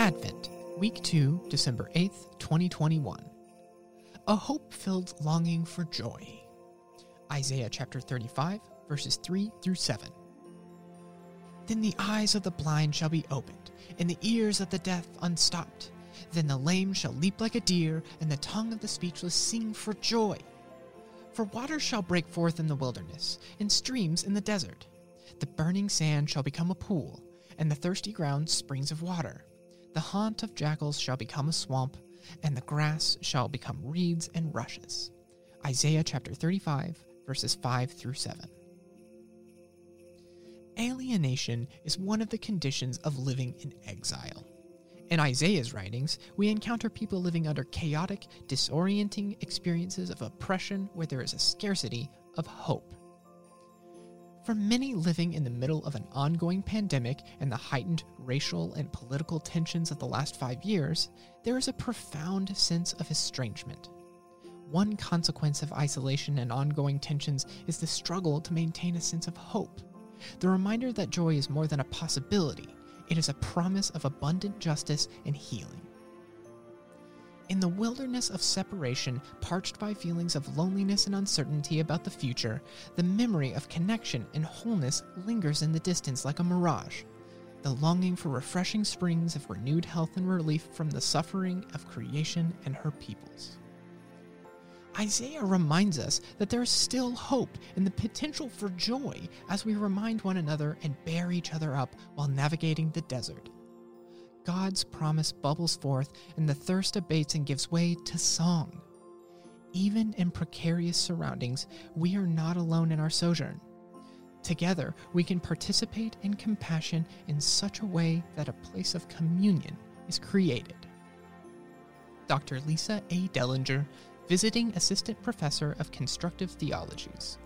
Advent, Week 2, December 8th, 2021. A hope filled longing for joy. Isaiah chapter 35, verses 3 through 7. Then the eyes of the blind shall be opened, and the ears of the deaf unstopped. Then the lame shall leap like a deer, and the tongue of the speechless sing for joy. For waters shall break forth in the wilderness, and streams in the desert. The burning sand shall become a pool, and the thirsty ground springs of water. The haunt of jackals shall become a swamp, and the grass shall become reeds and rushes. Isaiah chapter 35, verses 5 through 7. Alienation is one of the conditions of living in exile. In Isaiah's writings, we encounter people living under chaotic, disorienting experiences of oppression where there is a scarcity of hope. For many living in the middle of an ongoing pandemic and the heightened racial and political tensions of the last five years, there is a profound sense of estrangement. One consequence of isolation and ongoing tensions is the struggle to maintain a sense of hope. The reminder that joy is more than a possibility, it is a promise of abundant justice and healing. In the wilderness of separation, parched by feelings of loneliness and uncertainty about the future, the memory of connection and wholeness lingers in the distance like a mirage. The longing for refreshing springs of renewed health and relief from the suffering of creation and her peoples. Isaiah reminds us that there is still hope and the potential for joy as we remind one another and bear each other up while navigating the desert. God's promise bubbles forth, and the thirst abates and gives way to song. Even in precarious surroundings, we are not alone in our sojourn. Together, we can participate in compassion in such a way that a place of communion is created. Dr. Lisa A. Dellinger, Visiting Assistant Professor of Constructive Theologies.